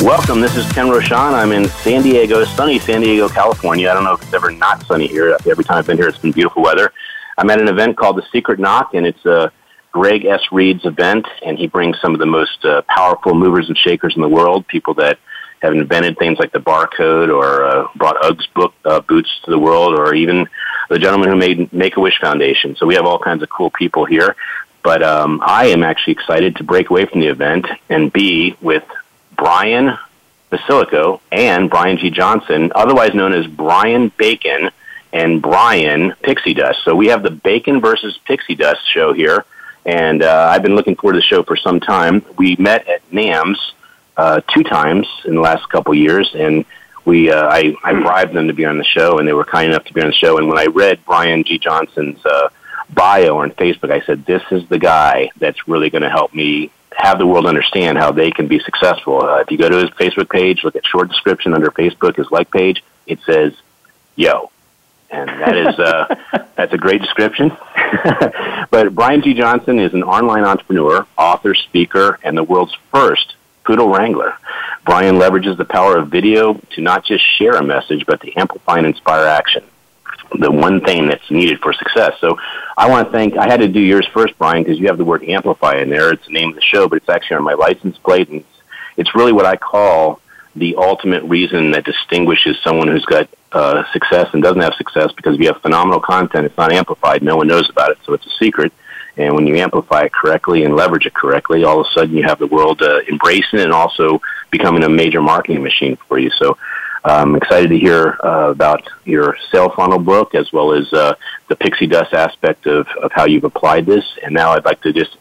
Welcome. This is Ken Rochon. I'm in San Diego, sunny San Diego, California. I don't know if it's ever not sunny here. Every time I've been here, it's been beautiful weather. I'm at an event called The Secret Knock, and it's a Greg S. Reid's event, and he brings some of the most uh, powerful movers and shakers in the world, people that have invented things like the barcode or uh, brought Uggs book, uh, boots to the world, or even the gentleman who made Make-A-Wish Foundation. So we have all kinds of cool people here. But um, I am actually excited to break away from the event and be with Brian Basilico and Brian G. Johnson, otherwise known as Brian Bacon and Brian Pixie Dust. So we have the Bacon versus Pixie Dust show here, and uh, I've been looking forward to the show for some time. We met at NAMS uh, two times in the last couple years, and we uh, I, I bribed them to be on the show, and they were kind enough to be on the show. And when I read Brian G. Johnson's uh, bio on Facebook, I said, "This is the guy that's really going to help me have the world understand how they can be successful. Uh, if you go to his Facebook page, look at short description under Facebook, his like page, it says, yo. And that is, uh, that's a great description. but Brian G. Johnson is an online entrepreneur, author, speaker, and the world's first poodle wrangler. Brian leverages the power of video to not just share a message, but to amplify and inspire action the one thing that's needed for success. So I want to thank, I had to do yours first, Brian, because you have the word amplify in there. It's the name of the show, but it's actually on my license plate. And it's, really what I call the ultimate reason that distinguishes someone who's got uh, success and doesn't have success because if you have phenomenal content, it's not amplified. No one knows about it, so it's a secret. And when you amplify it correctly and leverage it correctly, all of a sudden you have the world uh, embracing it and also becoming a major marketing machine for you. So I'm excited to hear uh, about your sale funnel book as well as uh, the pixie dust aspect of, of how you've applied this. And now I'd like to just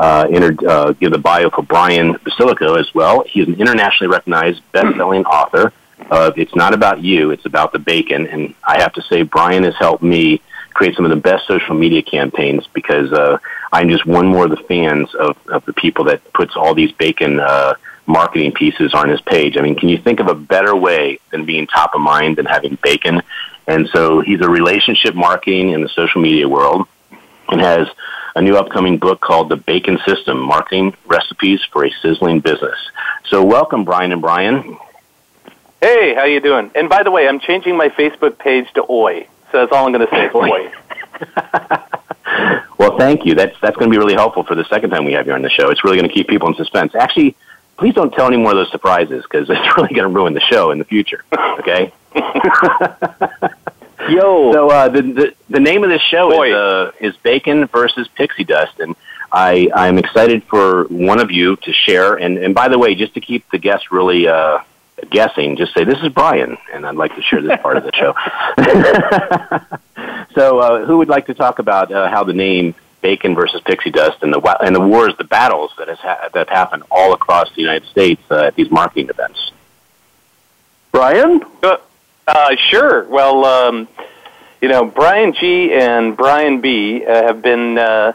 uh, uh, give the bio for Brian Basilico as well. He's an internationally recognized best-selling author of It's Not About You, It's About the Bacon. And I have to say, Brian has helped me create some of the best social media campaigns because uh, I'm just one more of the fans of, of the people that puts all these bacon uh, marketing pieces on his page. I mean, can you think of a better way than being top of mind than having bacon? And so he's a relationship marketing in the social media world and has a new upcoming book called The Bacon System Marketing Recipes for a Sizzling Business. So welcome, Brian and Brian. Hey, how you doing? And by the way, I'm changing my Facebook page to Oi. So that's all I'm going to say. Oi. well, thank you. That's that's going to be really helpful for the second time we have you on the show. It's really going to keep people in suspense. Actually, please don't tell any more of those surprises because it's really going to ruin the show in the future. Okay. Yo. So uh, the, the the name of this show is uh, is Bacon versus Pixie Dust, and I I'm excited for one of you to share. And and by the way, just to keep the guests really uh, guessing, just say this is Brian, and I'd like to share this part of the show. so, uh, who would like to talk about uh, how the name Bacon versus Pixie Dust and the and the wars, the battles that has ha- that happen all across the United States uh, at these marketing events. Brian, uh, uh, sure. Well, um, you know, Brian G and Brian B uh, have been uh,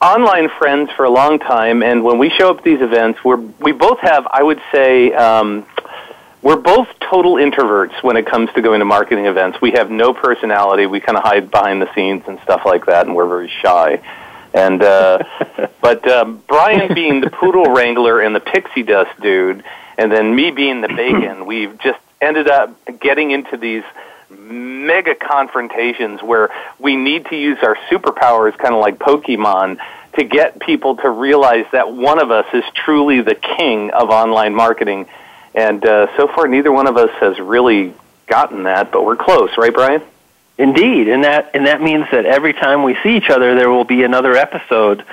online friends for a long time, and when we show up at these events, we're we both have, I would say. Um, we're both total introverts when it comes to going to marketing events. We have no personality. We kind of hide behind the scenes and stuff like that, and we're very shy. And uh, but um, Brian being the poodle wrangler and the pixie dust dude, and then me being the bacon, we've just ended up getting into these mega confrontations where we need to use our superpowers, kind of like Pokemon, to get people to realize that one of us is truly the king of online marketing. And uh, so far, neither one of us has really gotten that, but we're close, right, Brian? Indeed, and that and that means that every time we see each other, there will be another episode,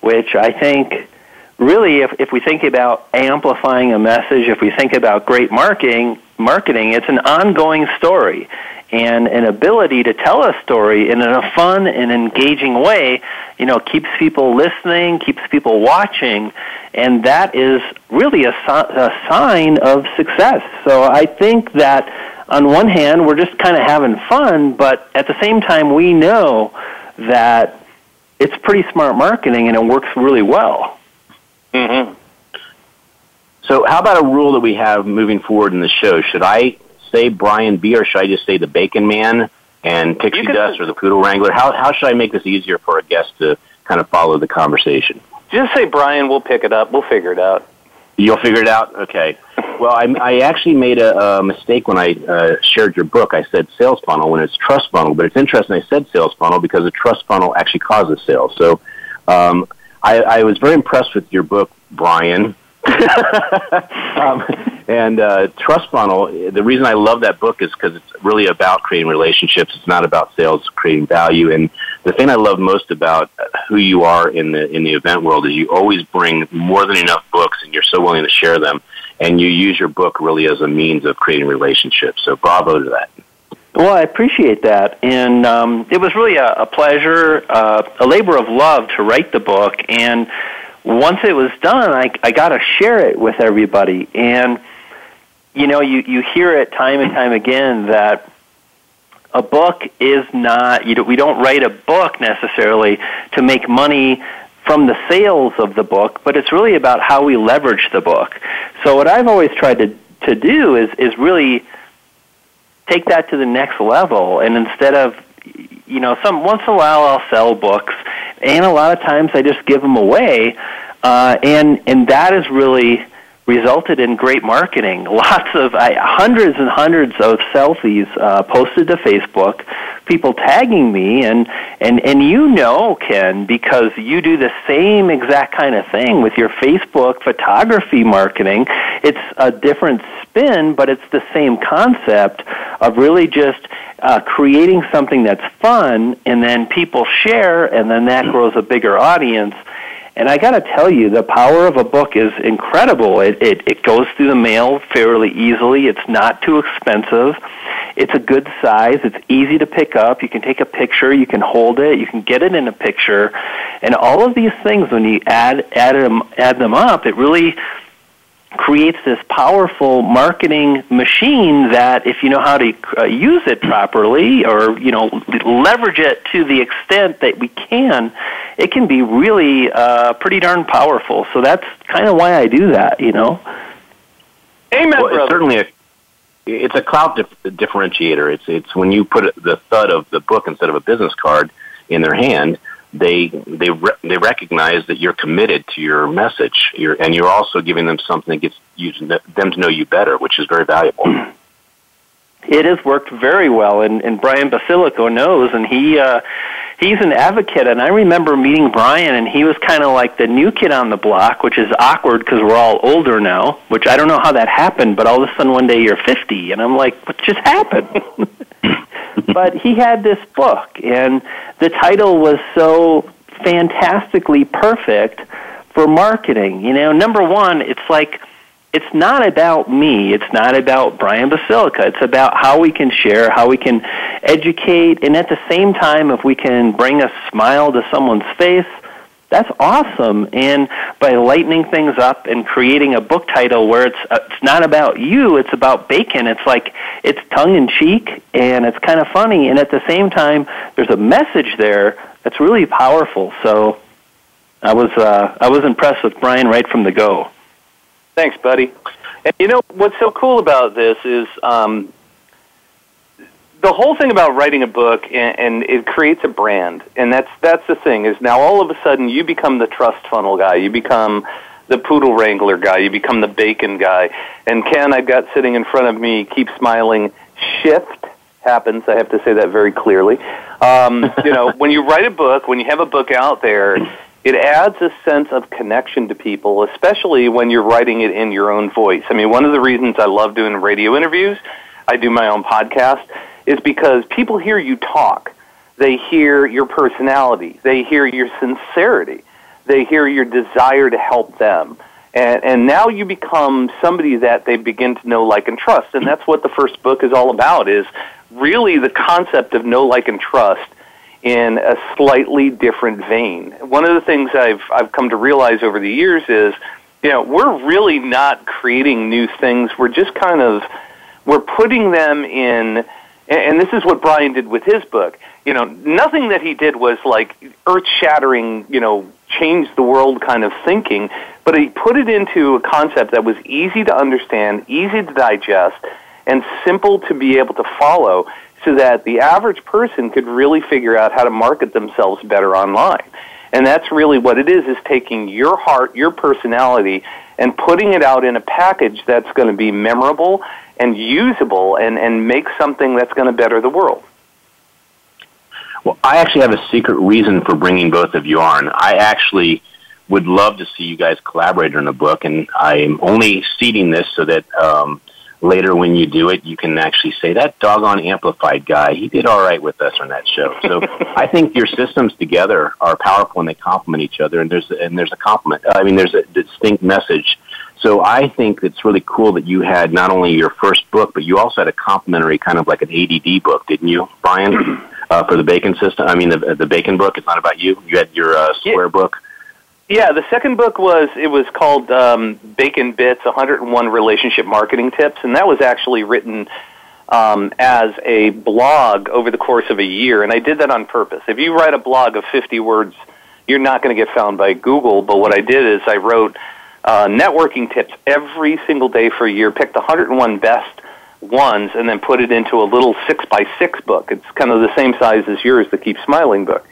which I think really, if if we think about amplifying a message, if we think about great marketing, marketing, it's an ongoing story, and an ability to tell a story in a fun and engaging way, you know, keeps people listening, keeps people watching, and that is really a, a sign of success. So I think that on one hand, we're just kind of having fun, but at the same time, we know that it's pretty smart marketing and it works really well. Mm-hmm. So, how about a rule that we have moving forward in the show? Should I say Brian B, or should I just say the Bacon Man and Pixie Dust or the Poodle Wrangler? How how should I make this easier for a guest to kind of follow the conversation? Just say Brian. We'll pick it up. We'll figure it out. You'll figure it out. Okay. Well, I, I actually made a, a mistake when I uh, shared your book. I said sales funnel when it's trust funnel, but it's interesting I said sales funnel because a trust funnel actually causes sales. So um, I, I was very impressed with your book, Brian. um, and uh, Trust Funnel, the reason I love that book is because it's really about creating relationships. It's not about sales, creating value. And the thing I love most about who you are in the in the event world is you always bring more than enough books, and you're so willing to share them. And you use your book really as a means of creating relationships. So bravo to that. Well, I appreciate that, and um, it was really a, a pleasure, uh, a labor of love to write the book. And once it was done, I, I got to share it with everybody. And you know, you you hear it time and time again that a book is not you know, we don't write a book necessarily to make money from the sales of the book, but it's really about how we leverage the book. So what I've always tried to to do is is really take that to the next level and instead of you know some once in a while I'll sell books and a lot of times I just give them away uh, and and that is really resulted in great marketing. Lots of I, hundreds and hundreds of selfies uh, posted to Facebook, people tagging me, and and and you know, Ken, because you do the same exact kind of thing with your Facebook photography marketing. It's a different spin, but it's the same concept of really just. Uh, creating something that's fun, and then people share, and then that grows a bigger audience and I got to tell you, the power of a book is incredible. It, it it goes through the mail fairly easily. It's not too expensive. It's a good size. It's easy to pick up. You can take a picture. You can hold it. You can get it in a picture, and all of these things when you add add them add them up, it really creates this powerful marketing machine that if you know how to uh, use it properly or you know leverage it to the extent that we can it can be really uh, pretty darn powerful. So that's kind of why I do that you know? Amen well, it's certainly a it's a cloud dif- differentiator. It's it's when you put the thud of the book instead of a business card in their hand they they re- they recognize that you're committed to your message, you're, and you're also giving them something that gets you, them to know you better, which is very valuable. It has worked very well, and, and Brian Basilico knows, and he uh, he's an advocate. And I remember meeting Brian, and he was kind of like the new kid on the block, which is awkward because we're all older now. Which I don't know how that happened, but all of a sudden one day you're 50, and I'm like, what just happened? but he had this book, and the title was so fantastically perfect for marketing. You know, number one, it's like it's not about me. It's not about Brian Basilico. It's about how we can share, how we can educate, and at the same time, if we can bring a smile to someone's face, that's awesome. And by lightening things up and creating a book title where it's uh, it's not about you, it's about bacon. It's like it's tongue in cheek and it's kind of funny, and at the same time, there's a message there that's really powerful. So, I was uh, I was impressed with Brian right from the go. Thanks, buddy. And you know what's so cool about this is um, the whole thing about writing a book and, and it creates a brand, and that's that's the thing. Is now all of a sudden you become the trust funnel guy, you become the poodle wrangler guy, you become the bacon guy. And Ken, I've got sitting in front of me, keep smiling. Shift happens. I have to say that very clearly. Um, you know, when you write a book, when you have a book out there, it adds a sense of connection to people, especially when you're writing it in your own voice. I mean, one of the reasons I love doing radio interviews, I do my own podcast, is because people hear you talk. They hear your personality. They hear your sincerity. They hear your desire to help them. And, and now you become somebody that they begin to know, like, and trust. And that's what the first book is all about, is really the concept of know, like, and trust in a slightly different vein. One of the things I've I've come to realize over the years is, you know, we're really not creating new things. We're just kind of we're putting them in and this is what Brian did with his book. You know, nothing that he did was like earth-shattering, you know, change the world kind of thinking, but he put it into a concept that was easy to understand, easy to digest, and simple to be able to follow so that the average person could really figure out how to market themselves better online. And that's really what it is, is taking your heart, your personality, and putting it out in a package that's going to be memorable and usable and, and make something that's going to better the world. Well, I actually have a secret reason for bringing both of you on. I actually would love to see you guys collaborate on a book, and I'm only seeding this so that um, later when you do it, you can actually say that doggone amplified guy, he did all right with us on that show. So I think your systems together are powerful and they complement each other, and there's and there's a complement. I mean, there's a distinct message. So I think it's really cool that you had not only your first book, but you also had a complementary kind of like an ADD book, didn't you, Brian? Uh, for the bacon system, I mean the the bacon book. It's not about you. You had your uh, square yeah. book. Yeah, the second book was it was called um, Bacon Bits: 101 Relationship Marketing Tips, and that was actually written um, as a blog over the course of a year, and I did that on purpose. If you write a blog of 50 words, you're not going to get found by Google. But what I did is I wrote uh, networking tips every single day for a year, picked 101 best ones, and then put it into a little six by six book. It's kind of the same size as yours, the Keep Smiling book,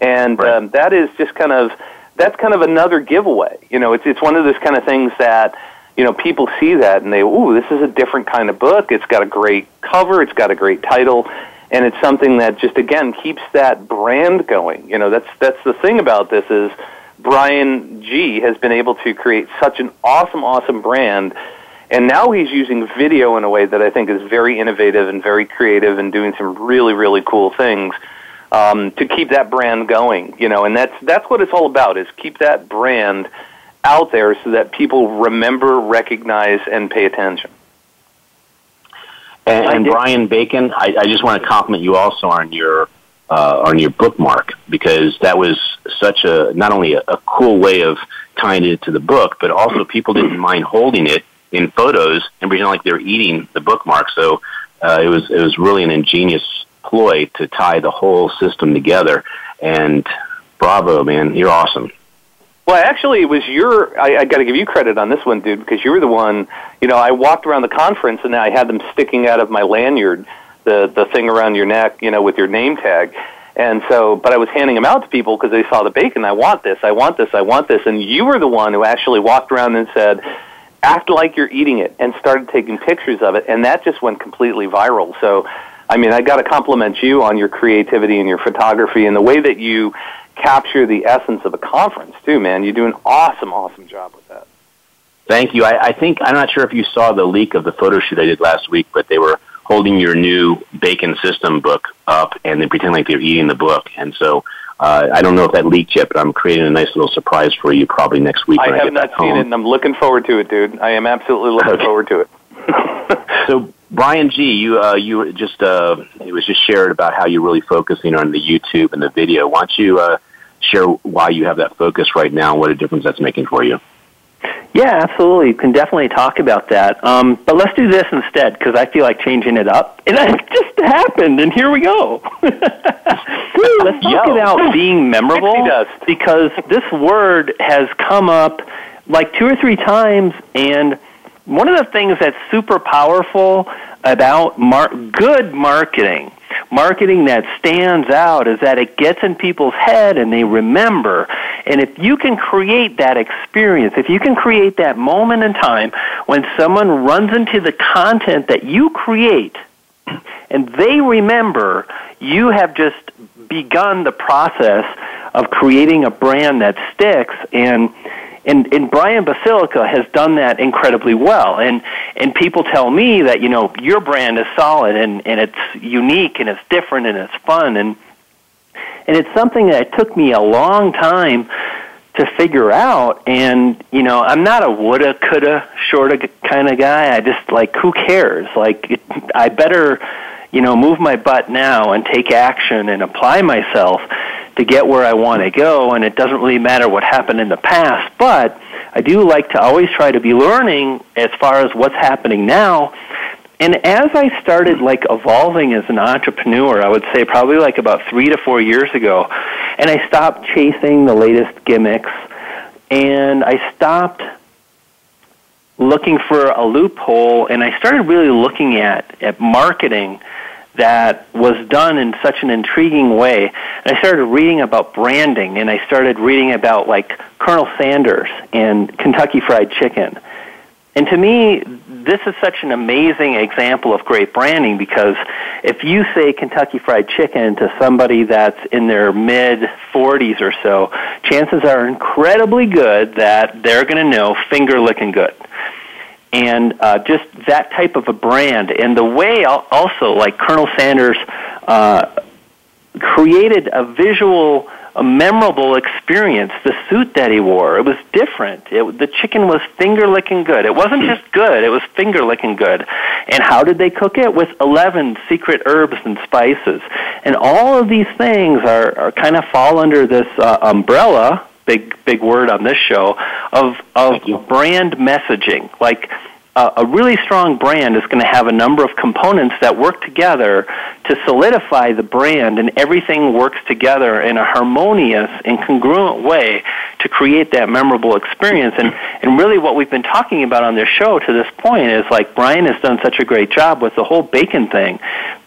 and right. um, that is just kind of that's kind of another giveaway. You know, it's it's one of those kind of things that you know people see that and they, ooh, this is a different kind of book. It's got a great cover. It's got a great title. And it's something that just again keeps that brand going. You know, that's that's the thing about this is Brian G has been able to create such an awesome, awesome brand and now he's using video in a way that I think is very innovative and very creative and doing some really, really cool things um, to keep that brand going. You know, and that's that's what it's all about: is keep that brand out there so that people remember, recognize, and pay attention. And, and Brian Bacon, I, I just want to compliment you also on your uh, on your bookmark because that was such a not only a, a cool way of tying it to the book, but also people didn't mind holding it in photos and pretend like they're eating the bookmark. So uh, it was it was really an ingenious ploy to tie the whole system together. And bravo, man, you're awesome. Well, actually, it was your. I, I got to give you credit on this one, dude, because you were the one. You know, I walked around the conference and I had them sticking out of my lanyard, the the thing around your neck, you know, with your name tag. And so, but I was handing them out to people because they saw the bacon. I want this. I want this. I want this. And you were the one who actually walked around and said, "Act like you're eating it," and started taking pictures of it. And that just went completely viral. So I mean, I got to compliment you on your creativity and your photography and the way that you capture the essence of a conference too, man. You do an awesome, awesome job with that. Thank you. I, I think I'm not sure if you saw the leak of the photo shoot I did last week, but they were holding your new Bacon System book up and they pretend like they're eating the book. And so uh, I don't know if that leaked yet, but I'm creating a nice little surprise for you probably next week. I have I not seen home. it, and I'm looking forward to it, dude. I am absolutely looking okay. forward to it. so Brian G, you uh, you just uh, it was just shared about how you're really focusing on the YouTube and the video. Why don't you uh, share why you have that focus right now and what a difference that's making for you? Yeah, absolutely. You can definitely talk about that. Um, but let's do this instead because I feel like changing it up. And that just happened, and here we go. let's talk Yo. about being memorable because this word has come up like two or three times, and one of the things that's super powerful about mar- good marketing, marketing that stands out, is that it gets in people's head and they remember. And if you can create that experience, if you can create that moment in time when someone runs into the content that you create and they remember, you have just begun the process of creating a brand that sticks and and, and Brian Basilico has done that incredibly well. And and people tell me that you know your brand is solid and and it's unique and it's different and it's fun. And and it's something that took me a long time to figure out. And you know i'm not a woulda coulda shoulda kind of guy. I just like who cares? Like it, i better you know move my butt now and take action and apply myself to get where i want to go and it doesn't really matter what happened in the past but i do like to always try to be learning as far as what's happening now. And as I started like evolving as an entrepreneur, I would say probably like about three to four years ago, and I stopped chasing the latest gimmicks, and I stopped looking for a loophole, and I started really looking at at marketing that was done in such an intriguing way. And I started reading about branding, and I started reading about like Colonel Sanders and Kentucky Fried Chicken. And to me, this is such an amazing example of great branding because if you say Kentucky Fried Chicken to somebody that's in their mid 40s or so, chances are incredibly good that they're going to know finger licking good. And uh, just that type of a brand, and the way also, like Colonel Sanders uh, created a visual a memorable experience. The suit that he wore, it was different. It, the chicken was finger licking good. It wasn't just good, it was finger licking good. And how did they cook it? With 11 secret herbs and spices. And all of these things are, are kind of fall under this uh, umbrella, big, big word on this show, of, of brand messaging. Like, a really strong brand is going to have a number of components that work together to solidify the brand, and everything works together in a harmonious and congruent way to create that memorable experience. And, and really, what we've been talking about on this show to this point is like Brian has done such a great job with the whole bacon thing,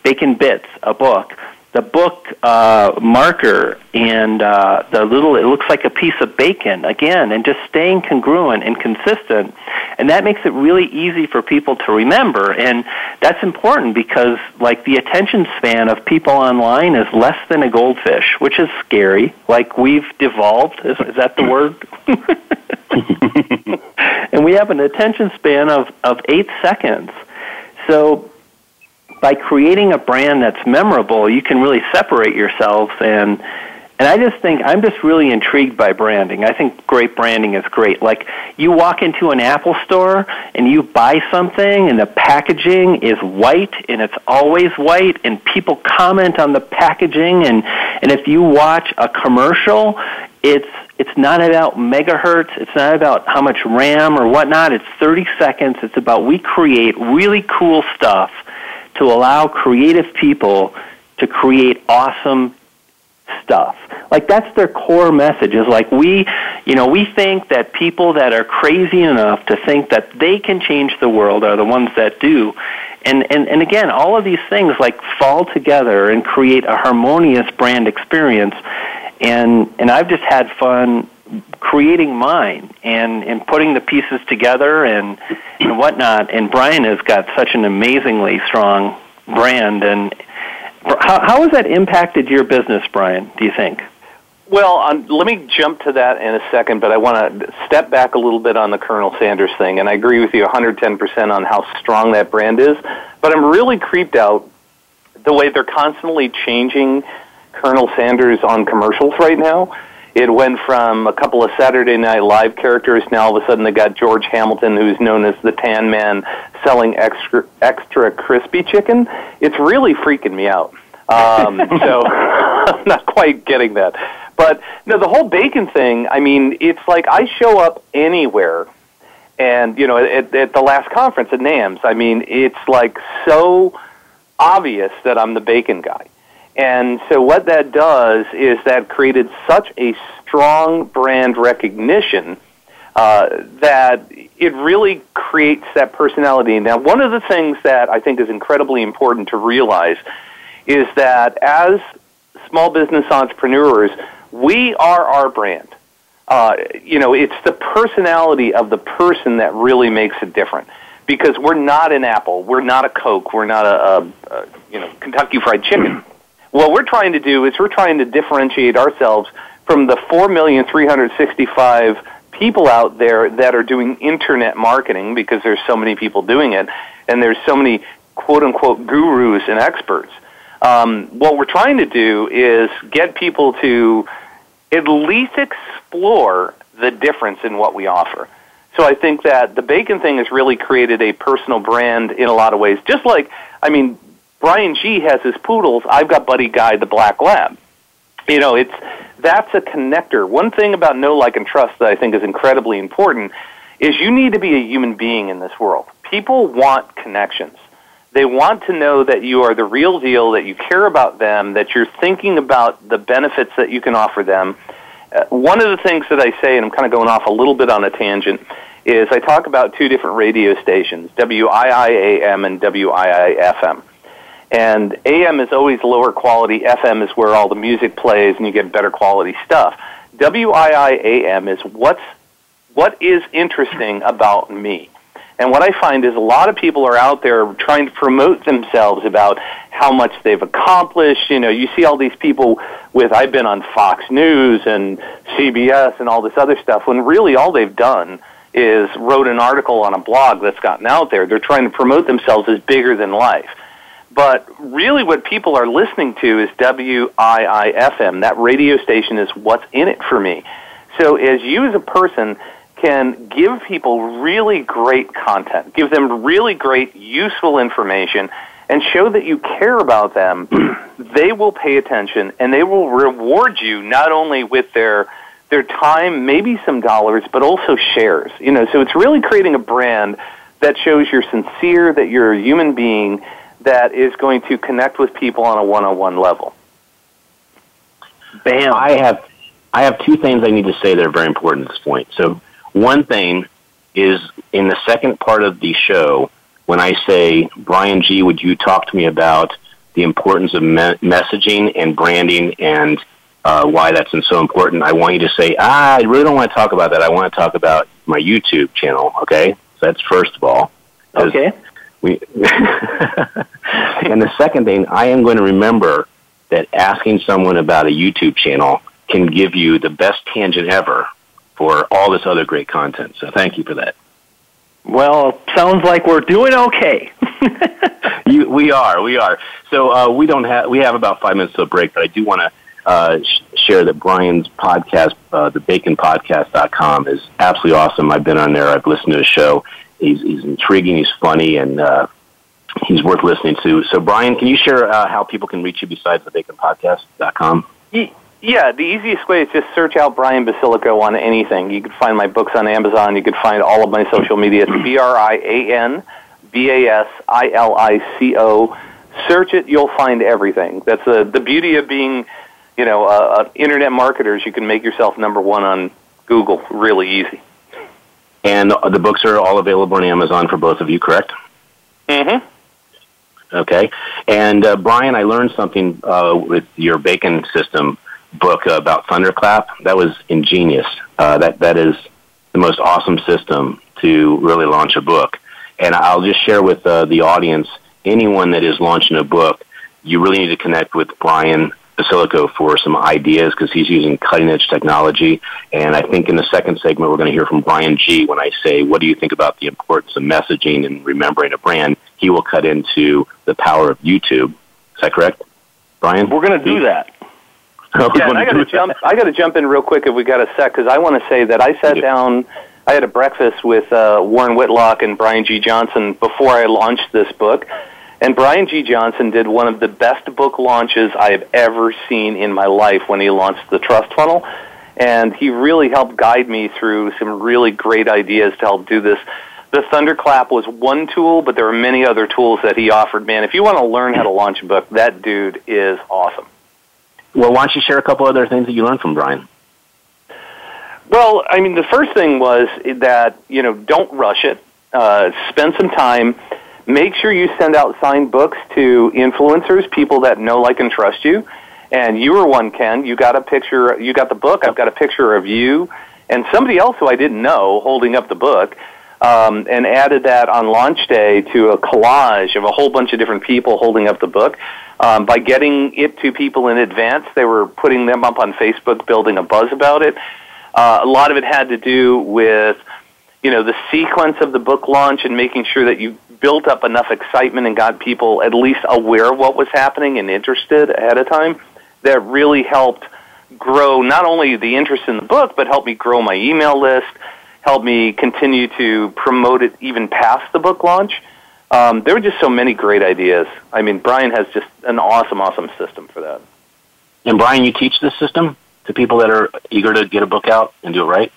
Bacon Bits, a book the book uh, marker and uh, the little it looks like a piece of bacon again and just staying congruent and consistent. And that makes it really easy for people to remember. And that's important because like the attention span of people online is less than a goldfish which is scary. Like we've devolved. Is, is that the word? And we have an attention span of, of eight seconds. So by creating a brand that's memorable, you can really separate yourselves and and I just think I'm just really intrigued by branding. I think great branding is great. Like you walk into an Apple store and you buy something and the packaging is white and it's always white and people comment on the packaging and and if you watch a commercial, it's it's not about megahertz. It's not about how much RAM or whatnot. It's 30 seconds. It's about we create really cool stuff to allow creative people to create awesome stuff. Like that's their core message is like we, you know, we think that people that are crazy enough to think that they can change the world are the ones that do. And and and again, all of these things like fall together and create a harmonious brand experience. And and I've just had fun creating mine and and putting the pieces together and and whatnot. And Brian has got such an amazingly strong brand. And how, how has that impacted your business, Brian? Do you think? Well, um, let me jump to that in a second, but I want to step back a little bit on the Colonel Sanders thing, and I agree with you 110% on how strong that brand is. But I'm really creeped out the way they're constantly changing Colonel Sanders on commercials right now. It went from a couple of Saturday Night Live characters. Now all of a sudden they got George Hamilton, who's known as the Tan Man, selling extra extra crispy chicken. It's really freaking me out. Um, so I'm not quite getting that. But no, the whole bacon thing. I mean, it's like I show up anywhere, and you know, at, at the last conference at NAMS. I mean, it's like so obvious that I'm the bacon guy. And so what that does is that created such a strong brand recognition uh, that it really creates that personality. Now, one of the things that I think is incredibly important to realize is that as small business entrepreneurs, we are our brand. Uh, you know, it's the personality of the person that really makes it different. Because we're not an Apple, we're not a Coke, we're not a, a, a you know Kentucky Fried Chicken what we're trying to do is we're trying to differentiate ourselves from the 4,365 people out there that are doing internet marketing because there's so many people doing it and there's so many quote unquote gurus and experts. Um, what we're trying to do is get people to at least explore the difference in what we offer. So I think that the bacon thing has really created a personal brand in a lot of ways. Just like, I mean, Brian G has his poodles. I've got Buddy Guy, the black lab. You know, it's that's a connector. One thing about know, like, and trust that I think is incredibly important is you need to be a human being in this world. People want connections. They want to know that you are the real deal, that you care about them, that you're thinking about the benefits that you can offer them. Uh, one of the things that I say, and I'm kind of going off a little bit on a tangent, is I talk about two different radio stations, WIIAM and WIIFM. And AM is always lower quality, FM is where all the music plays and you get better quality stuff. WIIAM is what's what is interesting about me. And what I find is a lot of people are out there trying to promote themselves about how much they've accomplished. You know, you see all these people with, I've been on Fox News and CBS and all this other stuff, when really all they've done is wrote an article on a blog that's gotten out there. They're trying to promote themselves as bigger than life. But really, what people are listening to is WIIFM. That radio station is what's in it for me. So, as you as a person can give people really great content, give them really great, useful information, and show that you care about them, they will pay attention and they will reward you not only with their their time, maybe some dollars, but also shares. You know, so it's really creating a brand that shows you're sincere, that you're a human being that is going to connect with people on a one-on-one level. Bam! I have I have two things I need to say that are very important at this point. So one thing is in the second part of the show, when I say, Brian G., would you talk to me about the importance of me- messaging and branding and uh, why that's so important? I want you to say, ah, I really don't want to talk about that. I want to talk about my YouTube channel, okay? So that's first of all. Okay. We and the second thing, I am going to remember that asking someone about a YouTube channel can give you the best tangent ever for all this other great content. So thank you for that. Well, sounds like we're doing okay. you, we are, we are. So uh, we don't have we have about five minutes to a break, but I do want to uh, sh- share that Brian's podcast, uh, the baconpodcast.com, is absolutely awesome. I've been on there. I've listened to the show. He's, he's intriguing. He's funny, and uh, he's worth listening to. So, Brian, can you share uh, how people can reach you besides the baconpodcast.com? Yeah, the easiest way is just search out Brian Basilico on anything. You can find my books on Amazon. You can find all of my social media. It's B R I A N B A S I L I C O. Search it, you'll find everything. That's a, the beauty of being, you know, uh, uh, internet marketers. You can make yourself number one on Google really easy. And the books are all available on Amazon for both of you, correct? Mm-hmm. Okay. And uh, Brian, I learned something uh, with your bacon system book about Thunderclap. That was ingenious. Uh, that that is the most awesome system to really launch a book. And I'll just share with uh, the audience anyone that is launching a book, you really need to connect with Brian Basilico for some ideas because he's using cutting edge technology. And I think in the second segment, we're going to hear from Brian G. When I say, What do you think about the importance of messaging and remembering a brand? He will cut into the power of YouTube. Is that correct, Brian? We're going to do that. yeah, I got to jump. I got to jump in real quick if we got a sec because I want to say that I sat down. I had a breakfast with uh, Warren Whitlock and Brian G. Johnson before I launched this book, and Brian G. Johnson did one of the best book launches I have ever seen in my life when he launched the Trust Funnel, and he really helped guide me through some really great ideas to help do this. The Thunderclap was one tool, but there are many other tools that he offered. Man, if you want to learn how to launch a book, that dude is awesome. Well, why don't you share a couple other things that you learned from Brian? Well, I mean, the first thing was that, you know, don't rush it. Uh, spend some time. Make sure you send out signed books to influencers, people that know, like, and trust you. And you were one, Ken. You got a picture, you got the book. I've got a picture of you and somebody else who I didn't know holding up the book. um, and added that on launch day to a collage of a whole bunch of different people holding up the book. Um, by getting it to people in advance, they were putting them up on Facebook, building a buzz about it. Uh, a lot of it had to do with, you know, the sequence of the book launch and making sure that you built up enough excitement and got people at least aware of what was happening and interested ahead of time. That really helped grow not only the interest in the book, but helped me grow my email list, helped me continue to promote it even past the book launch. Um, there were just so many great ideas. I mean, Brian has just an awesome, awesome system for that. And Brian, you teach this system to people that are eager to get a book out and do it right?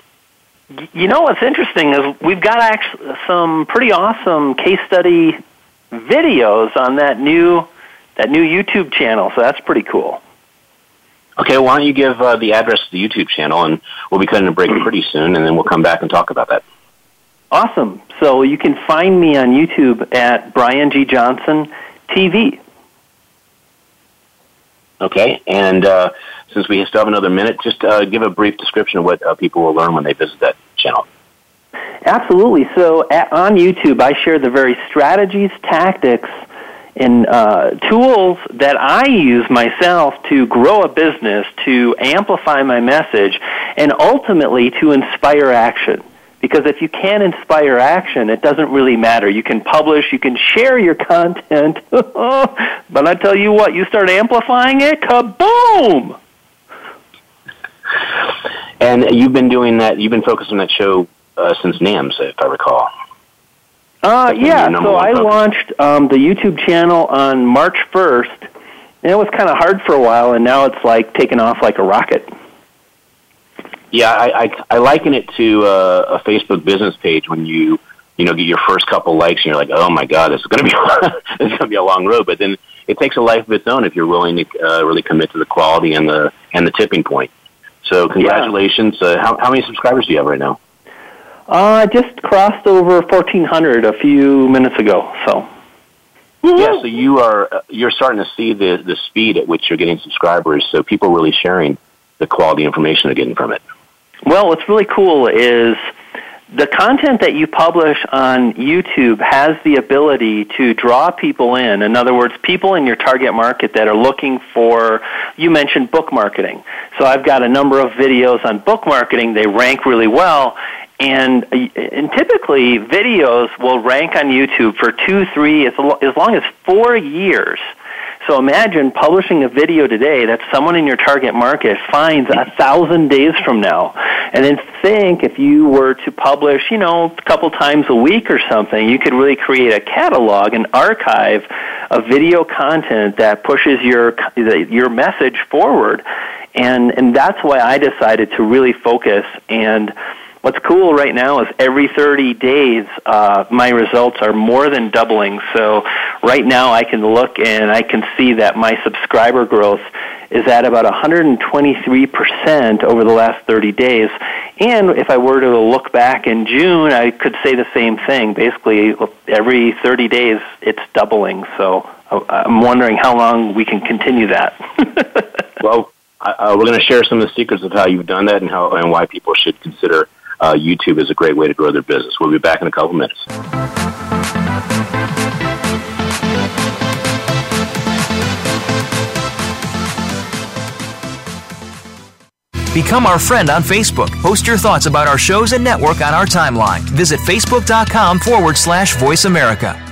You know what's interesting is we've got actually some pretty awesome case study videos on that new that new YouTube channel. So that's pretty cool. Okay, why don't you give uh, the address to the YouTube channel, and we'll be cutting a break pretty soon, and then we'll come back and talk about that. Awesome. So you can find me on YouTube at Brian G. Johnson TV. Okay, and uh, since we still have another minute, just uh, give a brief description of what uh, people will learn when they visit that channel. Absolutely. So at, on YouTube, I share the very strategies, tactics, and uh, tools that I use myself to grow a business, to amplify my message, and ultimately to inspire action. Because if you can't inspire action, it doesn't really matter. You can publish, you can share your content, but I tell you what, you start amplifying it, kaboom! And you've been doing that, you've been focused on that show uh, since NAMS, if I recall. Uh, yeah, so I launched um, the YouTube channel on March 1st, and it was kind of hard for a while, and now it's like taking off like a rocket. Yeah, I, I, I liken it to uh, a Facebook business page when you you know get your first couple likes and you're like, oh my god, this is going to be this is to be a long road. But then it takes a life of its own if you're willing to uh, really commit to the quality and the and the tipping point. So congratulations. Yeah. Uh, how how many subscribers do you have right now? Uh, I just crossed over 1,400 a few minutes ago. So. Yeah, so you are uh, you're starting to see the the speed at which you're getting subscribers. So people really sharing the quality information they're getting from it. Well, what's really cool is the content that you publish on YouTube has the ability to draw people in. In other words, people in your target market that are looking for, you mentioned book marketing. So I've got a number of videos on book marketing. They rank really well. And, and typically videos will rank on YouTube for two, three, as long as four years. So imagine publishing a video today that someone in your target market finds a thousand days from now. And then think if you were to publish, you know, a couple times a week or something, you could really create a catalog, an archive of video content that pushes your, your message forward. And, and that's why I decided to really focus and What's cool right now is every 30 days, uh, my results are more than doubling. So right now I can look and I can see that my subscriber growth is at about 123% over the last 30 days. And if I were to look back in June, I could say the same thing. Basically, every 30 days, it's doubling. So uh, I'm wondering how long we can continue that. well, we're going to share some of the secrets of how you've done that and how and why people should consider uh, YouTube is a great way to grow their business. We'll be back in a couple minutes. Become our friend on Facebook. Post your thoughts about our shows and network on our timeline. Visit facebook.com forward slash voice America.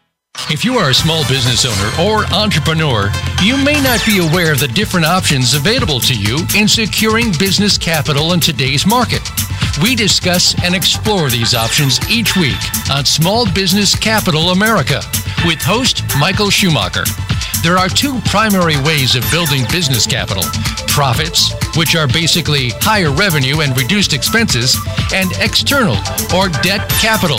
If you are a small business owner or entrepreneur, you may not be aware of the different options available to you in securing business capital in today's market. We discuss and explore these options each week on Small Business Capital America with host Michael Schumacher. There are two primary ways of building business capital profits, which are basically higher revenue and reduced expenses, and external or debt capital.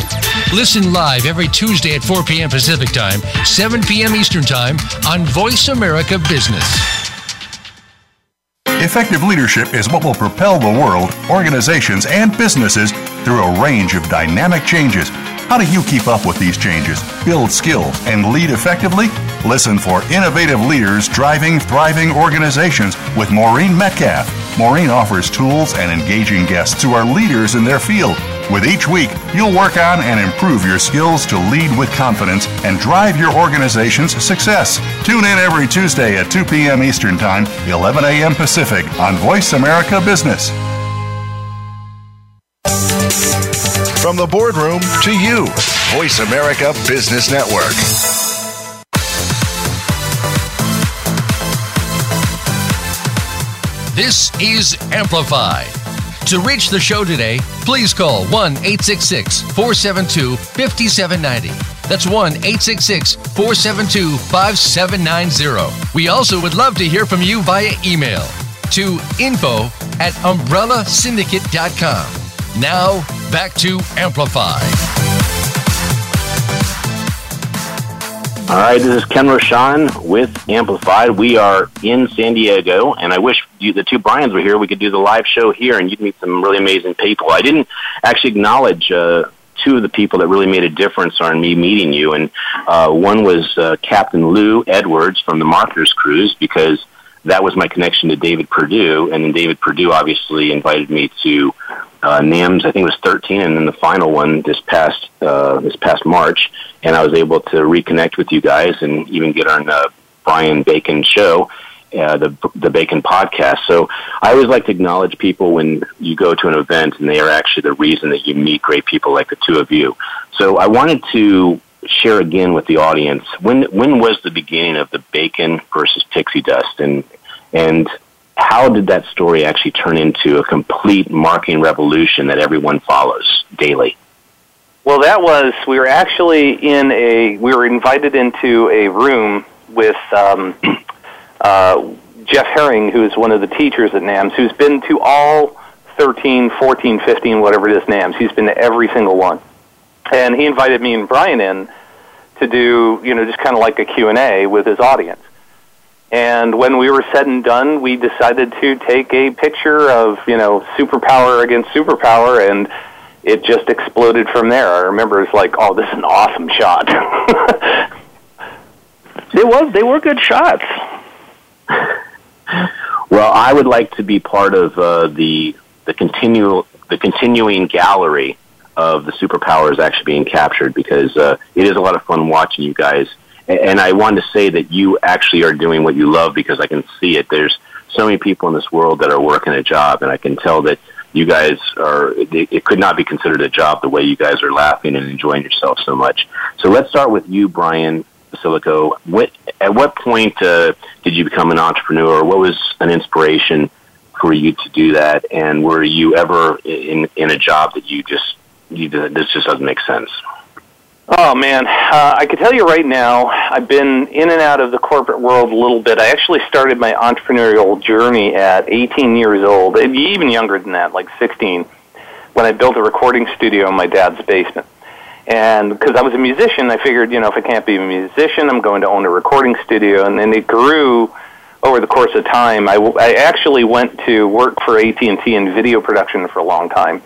Listen live every Tuesday at 4 p.m. Pacific Time, 7 p.m. Eastern Time on Voice America Business. Effective leadership is what will propel the world, organizations, and businesses through a range of dynamic changes. How do you keep up with these changes, build skills, and lead effectively? Listen for innovative leaders driving thriving organizations with Maureen Metcalf. Maureen offers tools and engaging guests who are leaders in their field with each week, you'll work on and improve your skills to lead with confidence and drive your organization's success. Tune in every Tuesday at 2 p.m. Eastern Time, 11 a.m. Pacific on Voice America Business. From the boardroom to you, Voice America Business Network. This is Amplify. To reach the show today, please call 1 866 472 5790. That's 1 866 472 5790. We also would love to hear from you via email to info at umbrellasyndicate.com. Now, back to Amplify. All right, this is Ken Rochon with Amplified. We are in San Diego, and I wish you, the two Brians were here. We could do the live show here, and you'd meet some really amazing people. I didn't actually acknowledge uh, two of the people that really made a difference on me meeting you, and uh, one was uh, Captain Lou Edwards from the Marketers Cruise because that was my connection to David Perdew, and then David Perdew obviously invited me to uh, NAMS. I think it was 13, and then the final one this past uh, this past March, and I was able to reconnect with you guys and even get on uh, Brian Bacon show. Uh, the the Bacon podcast. So I always like to acknowledge people when you go to an event and they are actually the reason that you meet great people like the two of you. So I wanted to share again with the audience when when was the beginning of the Bacon versus Pixie Dust and and how did that story actually turn into a complete marketing revolution that everyone follows daily? Well, that was we were actually in a we were invited into a room with um, uh, Jeff Herring, who's one of the teachers at NAMS, who's been to all 13, 14, 15, whatever it is NAMS. He's been to every single one, and he invited me and Brian in to do you know just kind of like a Q and A with his audience. And when we were said and done, we decided to take a picture of, you know, superpower against superpower, and it just exploded from there. I remember it's like, oh, this is an awesome shot. they was they were good shots. well, I would like to be part of uh, the the continual the continuing gallery of the superpowers actually being captured because uh, it is a lot of fun watching you guys and I wanted to say that you actually are doing what you love because I can see it. There's so many people in this world that are working a job, and I can tell that you guys are. It could not be considered a job the way you guys are laughing and enjoying yourself so much. So let's start with you, Brian Basilico. What at what point uh, did you become an entrepreneur? What was an inspiration for you to do that? And were you ever in in a job that you just you this just doesn't make sense? Oh man, uh, I can tell you right now, I've been in and out of the corporate world a little bit. I actually started my entrepreneurial journey at 18 years old, even younger than that, like 16, when I built a recording studio in my dad's basement. And because I was a musician, I figured, you know, if I can't be a musician, I'm going to own a recording studio. And then it grew over the course of time. I, I actually went to work for AT&T in video production for a long time.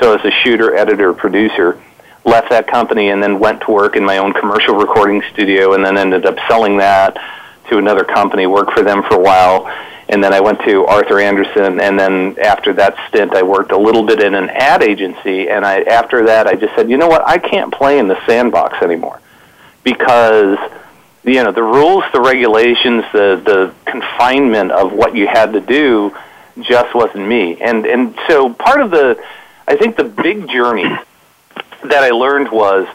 So as a shooter, editor, producer left that company and then went to work in my own commercial recording studio and then ended up selling that to another company, worked for them for a while. And then I went to Arthur Andersen and then after that stint, I worked a little bit in an ad agency. And I, after that, I just said, you know what, I can't play in the sandbox anymore because you know the rules, the regulations, the the confinement of what you had to do just wasn't me. And and so part of the, I think the big journey that I learned was,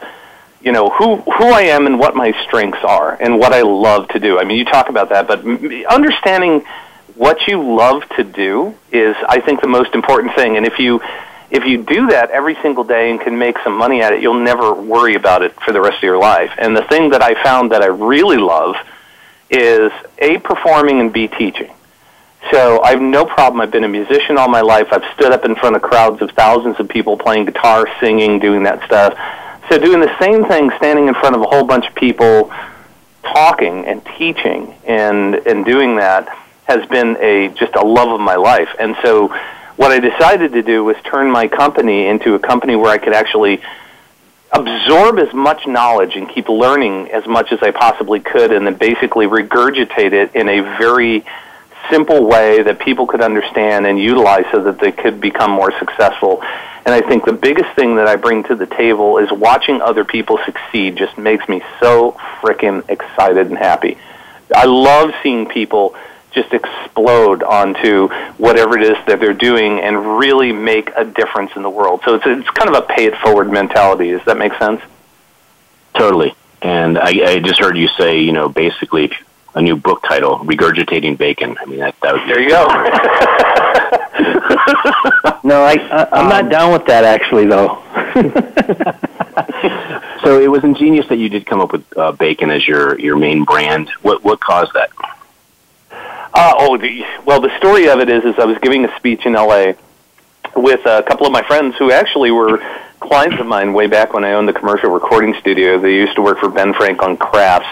you know, who who I am and what my strengths are and what I love to do. I mean, you talk about that, but understanding what you love to do is, I think, the most important thing. And if you if you do that every single day and can make some money at it, you'll never worry about it for the rest of your life. And the thing that I found that I really love is A, performing, and B, teaching. So I have no problem. I've been a musician all my life. I've stood up in front of crowds of thousands of people playing guitar, singing, doing that stuff. So doing the same thing, standing in front of a whole bunch of people, talking and teaching and and doing that has been a just a love of my life. And so what I decided to do was turn my company into a company where I could actually absorb as much knowledge and keep learning as much as I possibly could and then basically regurgitate it in a very simple way that people could understand and utilize so that they could become more successful. And I think the biggest thing that I bring to the table is watching other people succeed just makes me so freaking excited and happy. I love seeing people just explode onto whatever it is that they're doing and really make a difference in the world. So it's it's kind of a pay it forward mentality. Does that make sense? Totally. And I, I just heard you say, you know, basically a new book title, regurgitating bacon. I mean, that, that was there. You go. no, I, I I'm um, not down with that actually, though. so it was ingenious that you did come up with uh, bacon as your your main brand. What what caused that? Uh, oh, the, well, the story of it is, is I was giving a speech in L.A. with a couple of my friends who actually were clients of mine way back when I owned the commercial recording studio. They used to work for Ben Franklin Crafts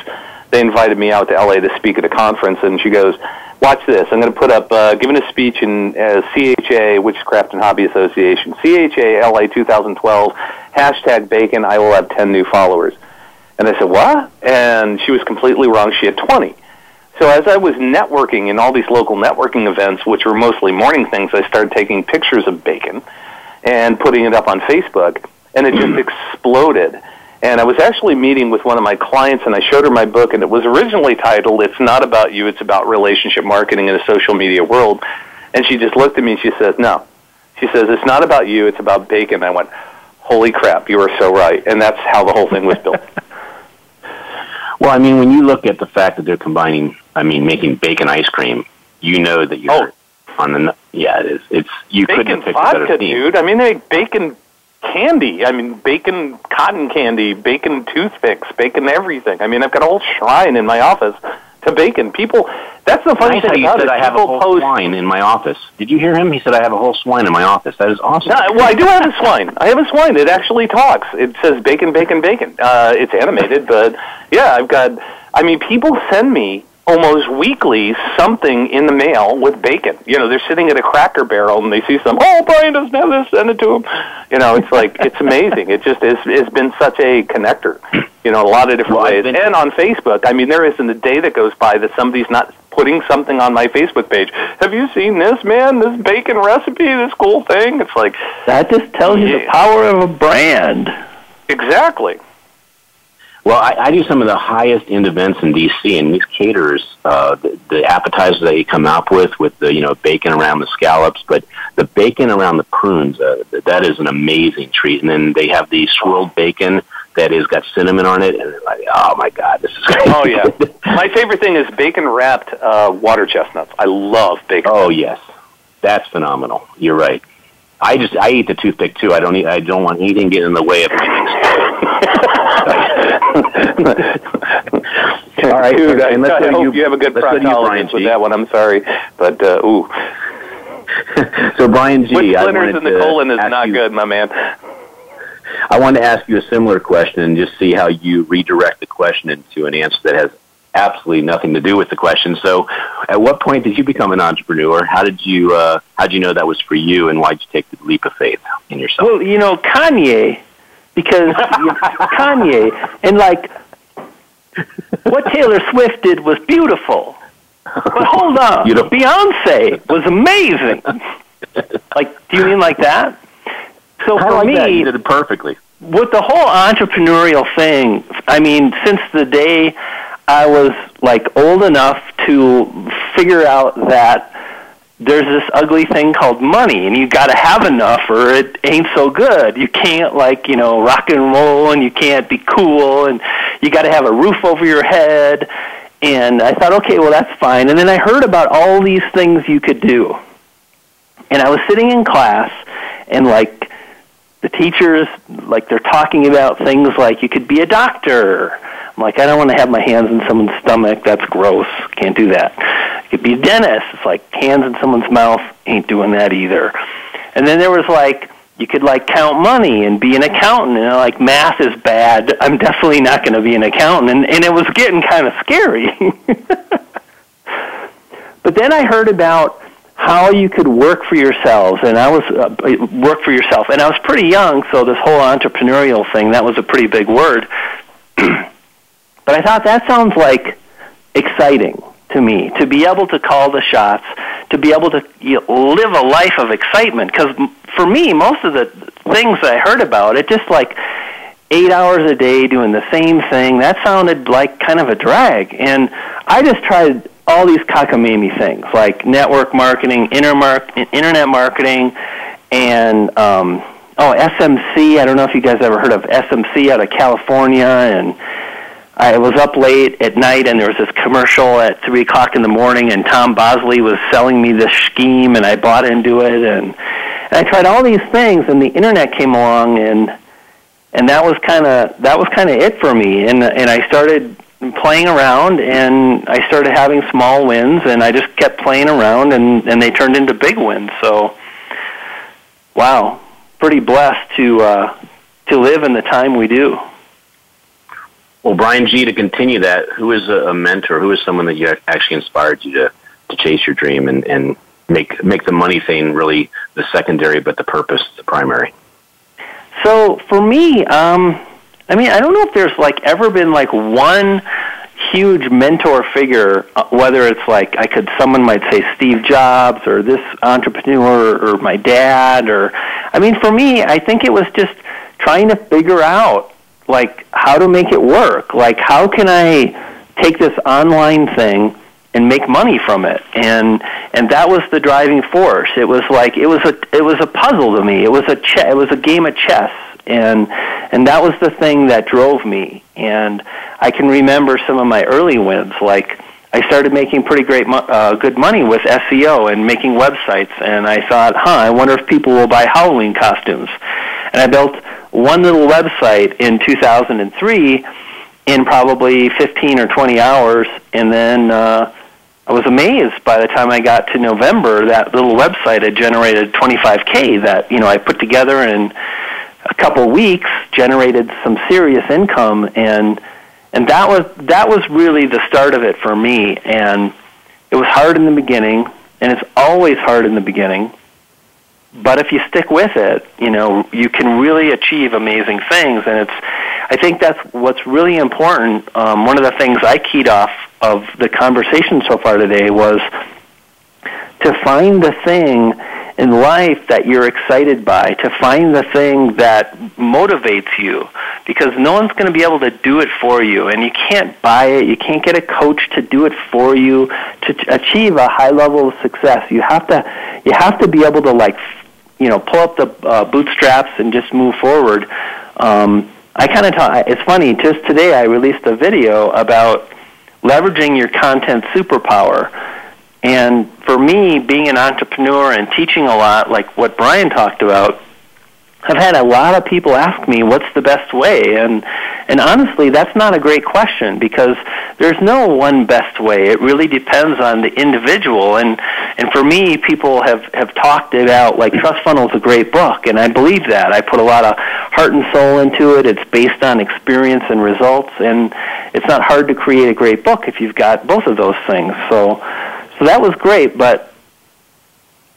they invited me out to LA to speak at a conference, and she goes, "Watch this! I'm going to put up uh, giving a speech in uh, CHA Witchcraft and Hobby Association, CHA LA 2012 hashtag Bacon. I will have 10 new followers." And I said, "What?" And she was completely wrong. She had 20. So as I was networking in all these local networking events, which were mostly morning things, I started taking pictures of bacon and putting it up on Facebook, and it just exploded. And I was actually meeting with one of my clients, and I showed her my book, and it was originally titled "It's Not About You; It's About Relationship Marketing in a Social Media World." And she just looked at me and she says, "No." She says, "It's not about you; it's about bacon." I went, "Holy crap! You are so right!" And that's how the whole thing was built. well, I mean, when you look at the fact that they're combining, I mean, making bacon ice cream, you know that you're oh. on the. Yeah, it is. It's you bacon couldn't pick vodka, a better theme. dude. I mean, they make bacon candy. I mean, bacon cotton candy, bacon toothpicks, bacon everything. I mean, I've got a whole shrine in my office to bacon. People, that's the funny nice thing about said it. I have a whole post, swine in my office. Did you hear him? He said I have a whole swine in my office. That is awesome. No, well, I do have a swine. I have a swine. It actually talks. It says bacon, bacon, bacon. Uh, it's animated, but yeah, I've got. I mean, people send me almost weekly something in the mail with bacon. You know, they're sitting at a cracker barrel and they see some, oh, Brian doesn't have this, send it to him. You know, it's like, it's amazing. It just is, it's been such a connector, you know, a lot of different well, ways. Been... And on Facebook, I mean, there isn't a day that goes by that somebody's not putting something on my Facebook page. Have you seen this, man? This bacon recipe, this cool thing? It's like. That just tells yeah. you the power of a brand. Exactly. Well, I, I do some of the highest end events in DC, and these caterers, uh, the, the appetizers they come up with, with the you know bacon around the scallops, but the bacon around the prunes, uh, that is an amazing treat. And then they have the swirled bacon that has got cinnamon on it, and like, oh my god, this is great. Oh yeah, my favorite thing is bacon wrapped uh, water chestnuts. I love bacon. Oh yes, that's phenomenal. You're right. I just I eat the toothpick too. I don't eat. I don't want anything getting in the way of my All right, dude. I, let's I hope you, you have a good proctologist with that one. I'm sorry, but uh, ooh. so Brian G, With splinters in the colon is not you, good, my man. I wanted to ask you a similar question and just see how you redirect the question into an answer that has absolutely nothing to do with the question. So, at what point did you become an entrepreneur? How did you uh, how did you know that was for you, and why did you take the leap of faith in yourself? Well, you know, Kanye because Kanye and like what Taylor Swift did was beautiful. But hold on, Beyonce was amazing. like, do you mean like that? So I for like me, that. you did it perfectly. With the whole entrepreneurial thing, I mean, since the day I was like old enough to figure out that there's this ugly thing called money and you got to have enough or it ain't so good you can't like you know rock and roll and you can't be cool and you got to have a roof over your head and i thought okay well that's fine and then i heard about all these things you could do and i was sitting in class and like the teachers like they're talking about things like you could be a doctor I'm like, I don't want to have my hands in someone's stomach. That's gross. Can't do that. I could be a dentist. It's like hands in someone's mouth. Ain't doing that either. And then there was like, you could like count money and be an accountant. And like math is bad. I'm definitely not going to be an accountant. And, and it was getting kind of scary. But then i heard about how you could work for yourselves. And i was uh, work for yourself. And i was pretty young so this whole entrepreneurial thing that was a pretty big word. But i thought that sounds like exciting to me to be able to call the shots to be able to you know, live a life of excitement. Because for me most of the things i heard about it just like eight hours a day doing the same thing that sounded like kind of a drag. And i just tried all these cockamamie things like network marketing internet marketing and um, oh smc i don't know if you guys ever heard of smc out of california and I was up late at night and there was this commercial at three o'clock in the morning and Tom Bosley was selling me this scheme and I bought into it and, and I tried all these things and the internet came along and and that was kind of that was kind of it for me. And and I started playing around and I started having small wins and I just kept playing around and and they turned into big wins. So wow. Pretty blessed to uh to live in the time we do well, Brian G, to continue that, who is a, mentor? Who is someone that you actually inspired you to, to chase your dream and, and make make the money thing really the secondary, but the purpose the primary? So for me, um, I mean, I don't know if there's like ever been like one huge mentor figure, uh, whether it's like I could someone might say Steve Jobs or this entrepreneur or my dad or I mean for me I think it was just trying to figure out like how to make it work. Like how can I take this online thing and make money from it? And and that was the driving force. It was like it was a it was a puzzle to me. It was a ch- it was a game of chess. And and that was the thing that drove me. And I can remember some of my early wins like I started making pretty great, uh, good money with SEO and making websites. And I thought, huh, I wonder if people will buy Halloween costumes. And I built one little website in 2003 in probably 15 or 20 hours, and then uh, I was amazed by the time I got to November that little website had generated 25k that you know I put together in a couple weeks, generated some serious income, and and that was that was really the start of it for me. And it was hard in the beginning, and it's always hard in the beginning but if you stick with it, you know, you can really achieve amazing things. And it's, I think that's what's really important. Um, one of the things I keyed off of the conversation so far today was to find the thing in life that you're excited by, to find the thing that motivates you, because no one's going to be able to do it for you, and you can't buy it. You can't get a coach to do it for you to achieve a high level of success. You have to, you have to be able to like you know pull up the uh, bootstraps and just move forward. Um, I kind of talk. It's funny. Just today, I released a video about leveraging your content superpower. And for me, being an entrepreneur and teaching a lot, like what Brian talked about, I've had a lot of people ask me what's the best way and and honestly that's not a great question because there's no one best way. It really depends on the individual. And and for me people have have talked it out like trust funnel is a great book and I believe that. I put a lot of heart and soul into it. It's based on experience and results and it's not hard to create a great book if you've got both of those things. So so that was great but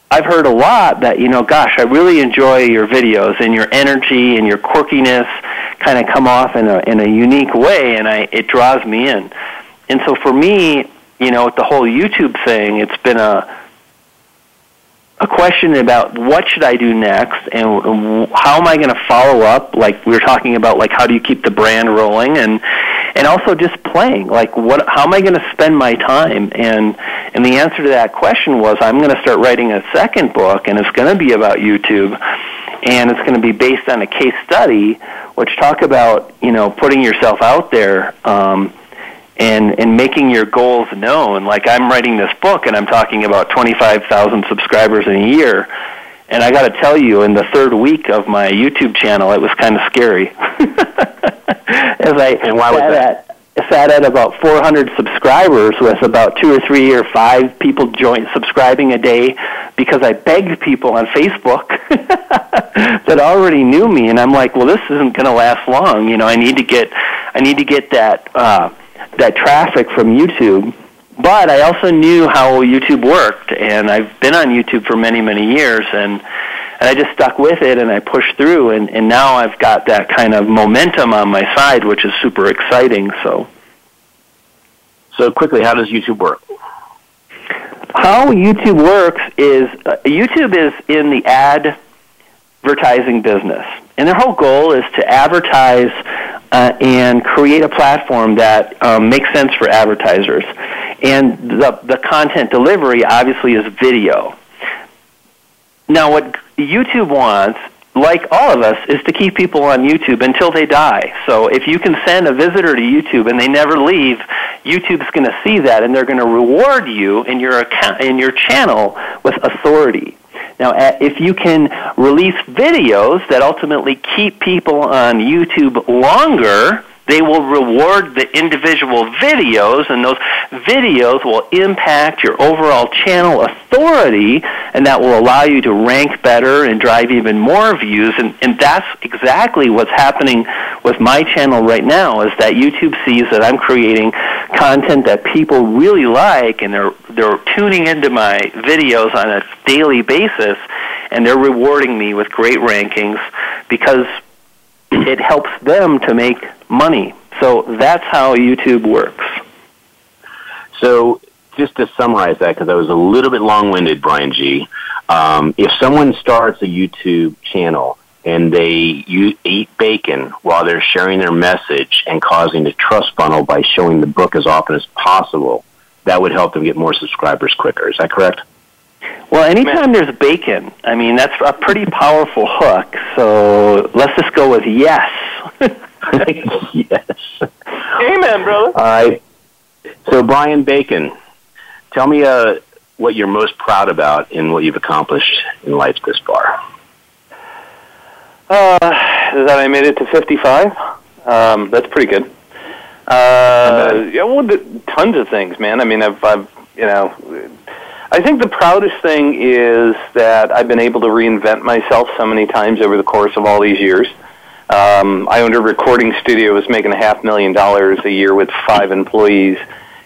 I've heard a lot that you know, gosh, I really enjoy your videos and your energy and your quirkiness kind of come off in a in a unique way, and I it draws me in. And so for me, you know, with the whole YouTube thing, it's been a a question about what should I do next and how am I going to follow up like we were talking about like how do you keep the brand rolling and and also just playing like what how am I going to spend my time and and the answer to that question was I'm going to start writing a second book and it's going to be about YouTube and it's going to be based on a case study which talk about you know putting yourself out there um and and making your goals known. Like I'm writing this book and I'm talking about 25,000 subscribers in a year. And I got to tell you, in the third week of my YouTube channel, it was kind of scary. As I and why was that? sat at about 400 subscribers with about two or three or five people join subscribing a day because I begged people on Facebook that already knew me, and I'm like, well, this isn't going to last long. You know, I need to get I need to get that uh, that traffic from YouTube. But I also knew how YouTube worked, and I've been on YouTube for many, many years, and and I just stuck with it and I pushed through and, and now I've got that kind of momentum on my side which is super exciting so. So quickly how does YouTube work? How YouTube works is uh, YouTube is in the advertising business. And their whole goal is to advertise uh, and create a platform that um, makes sense for advertisers. And the, the content delivery obviously is video now, what YouTube wants, like all of us, is to keep people on YouTube until they die. So if you can send a visitor to YouTube and they never leave, YouTube's going to see that and they're going to reward you in your account in your channel with authority. Now, if you can release videos that ultimately keep people on YouTube longer, they will reward the individual videos, and those videos will impact your overall channel authority, and that will allow you to rank better and drive even more views. And, and that's exactly what's happening with my channel right now, is that YouTube sees that I'm creating content that people really like, and they're, they're tuning into my videos on a daily basis, and they're rewarding me with great rankings because it helps them to make money. So that's how YouTube works. So just to summarize that, because I was a little bit long-winded, Brian G. Um, if someone starts a YouTube channel and they eat bacon while they're sharing their message and causing a trust funnel by showing the book as often as possible, that would help them get more subscribers quicker. Is that correct? Well, anytime there's bacon, I mean, that's a pretty powerful hook. So let's just go with yes. yes. Amen, brother. All right. So, Brian Bacon, tell me uh, what you're most proud about in what you've accomplished in life this far. Uh, that I made it to 55. Um, that's pretty good. Uh, yeah, well, tons of things, man. I mean, I've, I've, you know, I think the proudest thing is that I've been able to reinvent myself so many times over the course of all these years. Um, I owned a recording studio, was making a half million dollars a year with five employees.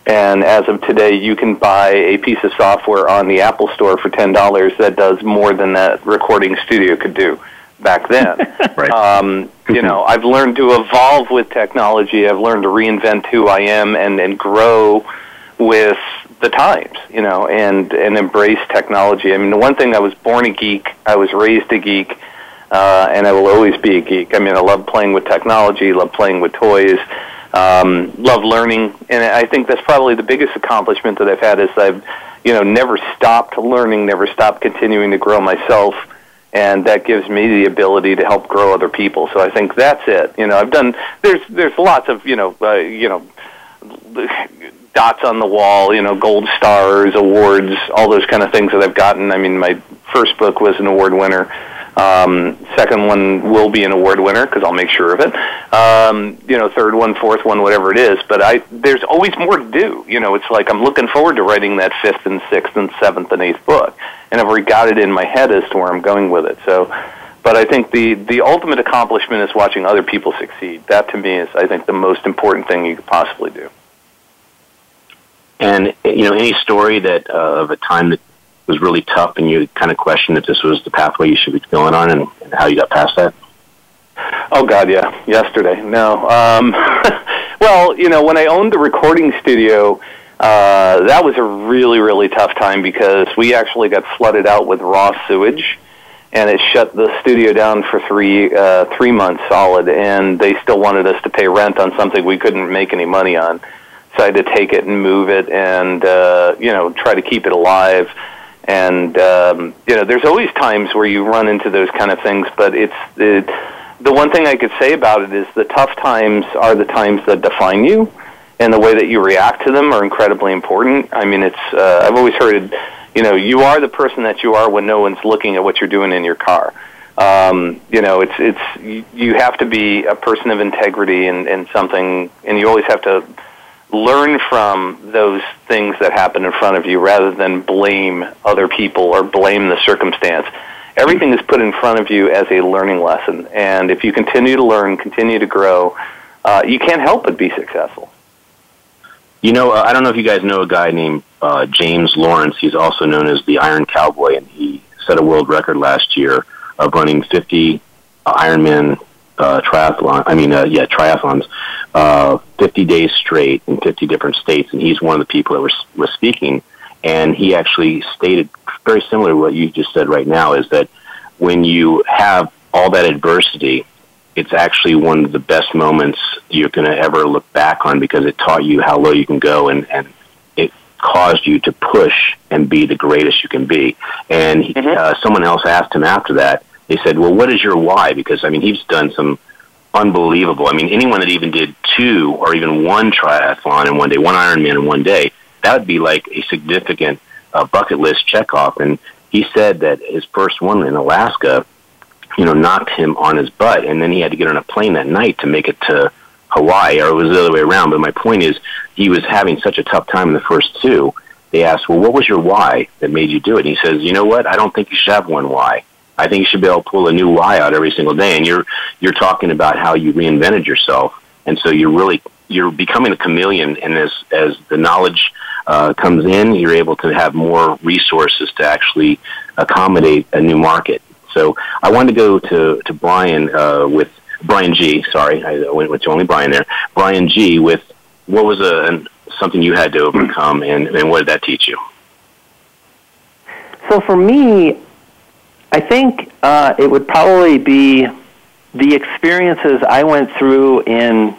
And as of today, you can buy a piece of software on the Apple Store for ten dollars that does more than that recording studio could do back then. right. Um, you know, I've learned to evolve with technology. I've learned to reinvent who I am and and grow with the times, you know, and and embrace technology. I mean, the one thing I was born a geek, I was raised a geek, uh, and I will always be a geek. I mean, I love playing with technology, love playing with toys, um, love learning, and I think that's probably the biggest accomplishment that I've had is I've, you know, never stopped learning, never stopped continuing to grow myself. And that gives me the ability to help grow other people. So I think that's it. You know, I've done. There's there's lots of you know uh, you know dots on the wall, you know, gold stars, awards, all those kind of things that I've gotten. I mean, my first book was an award winner. Um, second one will be an award winner because I'll make sure of it. Um, you know, third one, fourth one, whatever it is. But I, there's always more to do. You know, it's like I'm looking forward to writing that fifth and sixth and seventh and eighth book, and I've already got it in my head as to where I'm going with it. So, but I think the the ultimate accomplishment is watching other people succeed. That to me is, I think, the most important thing you could possibly do. And you know, any story that uh, of a time that was really tough, and you kind of questioned if this was the pathway you should be going on, and, and how you got past that. Oh God, yeah. Yesterday, no. Um, well, you know, when I owned the recording studio, uh, that was a really, really tough time because we actually got flooded out with raw sewage, and it shut the studio down for three uh, three months solid. And they still wanted us to pay rent on something we couldn't make any money on decided to take it and move it and uh, you know try to keep it alive and um, you know there's always times where you run into those kind of things but it's the the one thing I could say about it is the tough times are the times that define you and the way that you react to them are incredibly important. I mean it's uh, I've always heard you know you are the person that you are when no one's looking at what you're doing in your car. Um, you know, it's it's you have to be a person of integrity and, and something, and you always have to learn from those things that happen in front of you rather than blame other people or blame the circumstance. Everything is put in front of you as a learning lesson, and if you continue to learn, continue to grow, uh, you can't help but be successful. You know, uh, I don't know if you guys know a guy named uh, James Lawrence. He's also known as the Iron Cowboy, and he set a world record last year of running 50 uh, Ironman uh, triathlon. I mean, uh, yeah, triathlons, uh, 50 days straight in 50 different states. And he's one of the people that was was speaking, and he actually stated very similar to what you just said right now. Is that when you have all that adversity, it's actually one of the best moments you're going to ever look back on because it taught you how low you can go and and it caused you to push and be the greatest you can be. And he, mm-hmm. uh, someone else asked him after that they said, "Well, what is your why?" Because I mean, he's done some unbelievable. I mean, anyone that even did two or even one triathlon in one day, one Ironman in one day, that would be like a significant uh, bucket list checkoff. And he said that his first one in Alaska, you know, knocked him on his butt, and then he had to get on a plane that night to make it to Hawaii, or it was the other way around. But my point is, he was having such a tough time in the first two. They asked, "Well, what was your why that made you do it?" And he says, "You know what? I don't think you should have one why." I think you should be able to pull a new Y out every single day. And you're you're talking about how you reinvented yourself, and so you're really you're becoming a chameleon. And as as the knowledge uh, comes in, you're able to have more resources to actually accommodate a new market. So I wanted to go to to Brian uh, with Brian G. Sorry, I went with only Brian there. Brian G. With what was a something you had to overcome, and, and what did that teach you? So for me, I think uh, it would probably be the experiences I went through in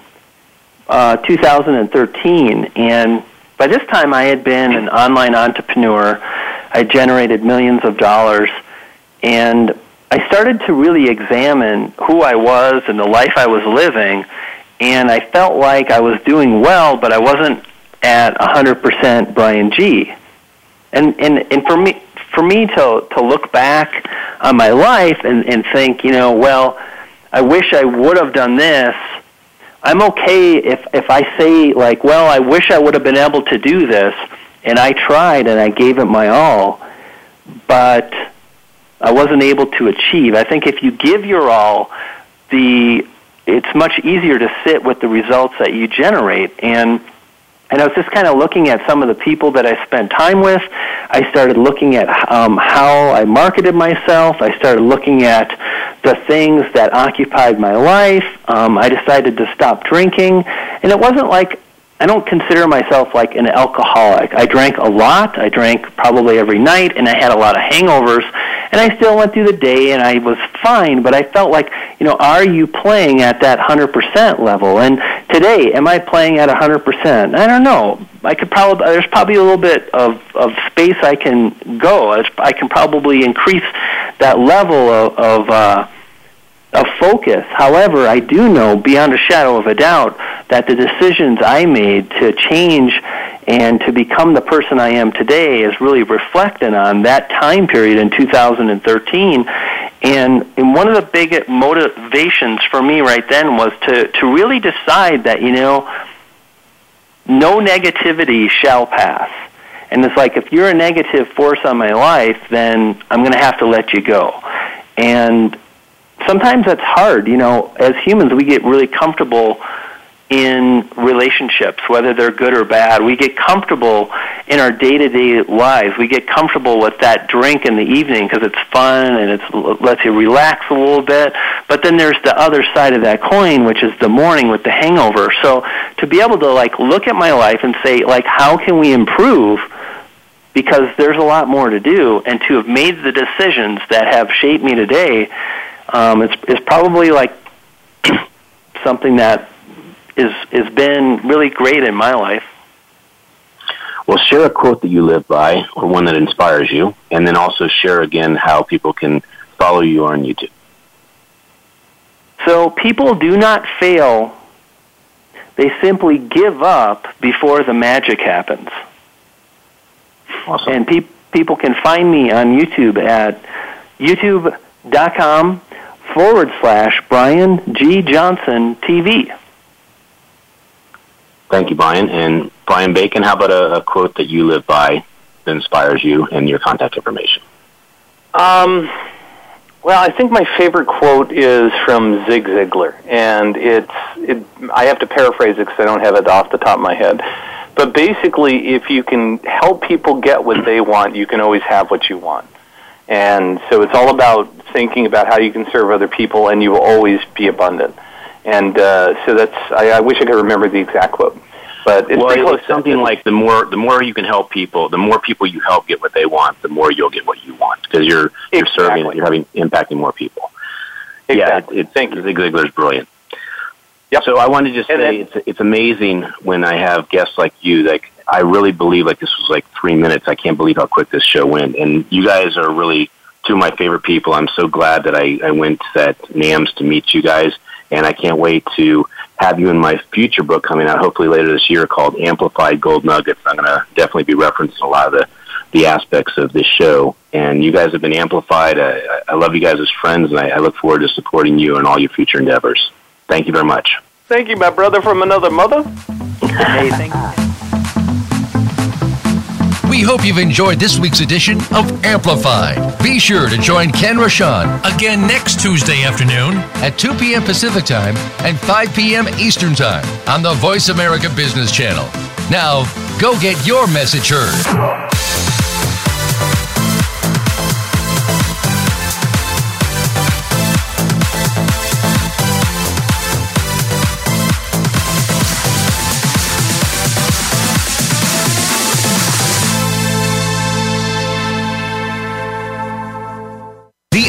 uh, 2013. And by this time, I had been an online entrepreneur. I generated millions of dollars. And I started to really examine who I was and the life I was living. And I felt like I was doing well, but I wasn't at 100% Brian G. And, and, and for me, for me to to look back on my life and and think, you know, well, I wish I would have done this. I'm okay if if I say like, well, I wish I would have been able to do this, and I tried and I gave it my all, but I wasn't able to achieve. I think if you give your all, the it's much easier to sit with the results that you generate and and I was just kind of looking at some of the people that I spent time with. I started looking at um, how I marketed myself. I started looking at the things that occupied my life. Um, I decided to stop drinking. And it wasn't like I don't consider myself like an alcoholic. I drank a lot. I drank probably every night, and I had a lot of hangovers. And I still went through the day, and I was fine. But I felt like, you know, are you playing at that hundred percent level? And today, am I playing at a hundred percent? I don't know. I could probably there's probably a little bit of of space I can go. I can probably increase that level of. of uh, of focus. However, I do know beyond a shadow of a doubt that the decisions I made to change and to become the person I am today is really reflecting on that time period in 2013. And, and one of the big motivations for me right then was to, to really decide that, you know, no negativity shall pass. And it's like, if you're a negative force on my life, then I'm going to have to let you go. And sometimes that's hard. You know, as humans, we get really comfortable in relationships, whether they're good or bad. We get comfortable in our day to day lives. We get comfortable with that drink in the evening because it's fun and it lets you relax a little bit. But then there's the other side of that coin, which is the morning with the hangover. So to be able to like look at my life and say, like, how can we improve? Because there's a lot more to do, and to have made the decisions that have shaped me today um, it's, it's probably like something that is has been really great in my life. Well, share a quote that you live by, or one that inspires you, and then also share again how people can follow you on YouTube. So, people do not fail; they simply give up before the magic happens. Awesome. And pe- people can find me on YouTube at YouTube facebook.com forward slash Brian G. Johnson TV. Thank you, Brian. And Brian Bacon, how about a, a quote that you live by that inspires you and your contact information? Um, well, I think my favorite quote is from Zig Ziglar, and it's it, I have to paraphrase it because I don't have it off the top of my head. But basically, if you can help people get what they want, you can always have what you want. And so it's all about thinking about how you can serve other people, and you will always be abundant. And uh, so that's I, I wish I could remember the exact quote. But it's well, pretty close it's something like the more the more you can help people, the more people you help get what they want, the more you'll get what you want because you're you're serving, you're having impacting more people. Exactly. Yeah, it, it, Thank you. Zig Ziglar's brilliant. Yep. So I wanted to just And say it's it's amazing when I have guests like you. Like I really believe like this was like three minutes. I can't believe how quick this show went. And you guys are really two of my favorite people. I'm so glad that I, I went to that NAMS to meet you guys, and I can't wait to have you in my future book coming out hopefully later this year called Amplified Gold Nuggets. I'm going to definitely be referencing a lot of the the aspects of this show. And you guys have been amplified. I, I love you guys as friends, and I, I look forward to supporting you in all your future endeavors. Thank you very much. Thank you, my brother from another mother. Hey, thank you. We hope you've enjoyed this week's edition of Amplified. Be sure to join Ken Rochon again next Tuesday afternoon at 2 p.m. Pacific Time and 5 p.m. Eastern Time on the Voice America Business Channel. Now, go get your message heard.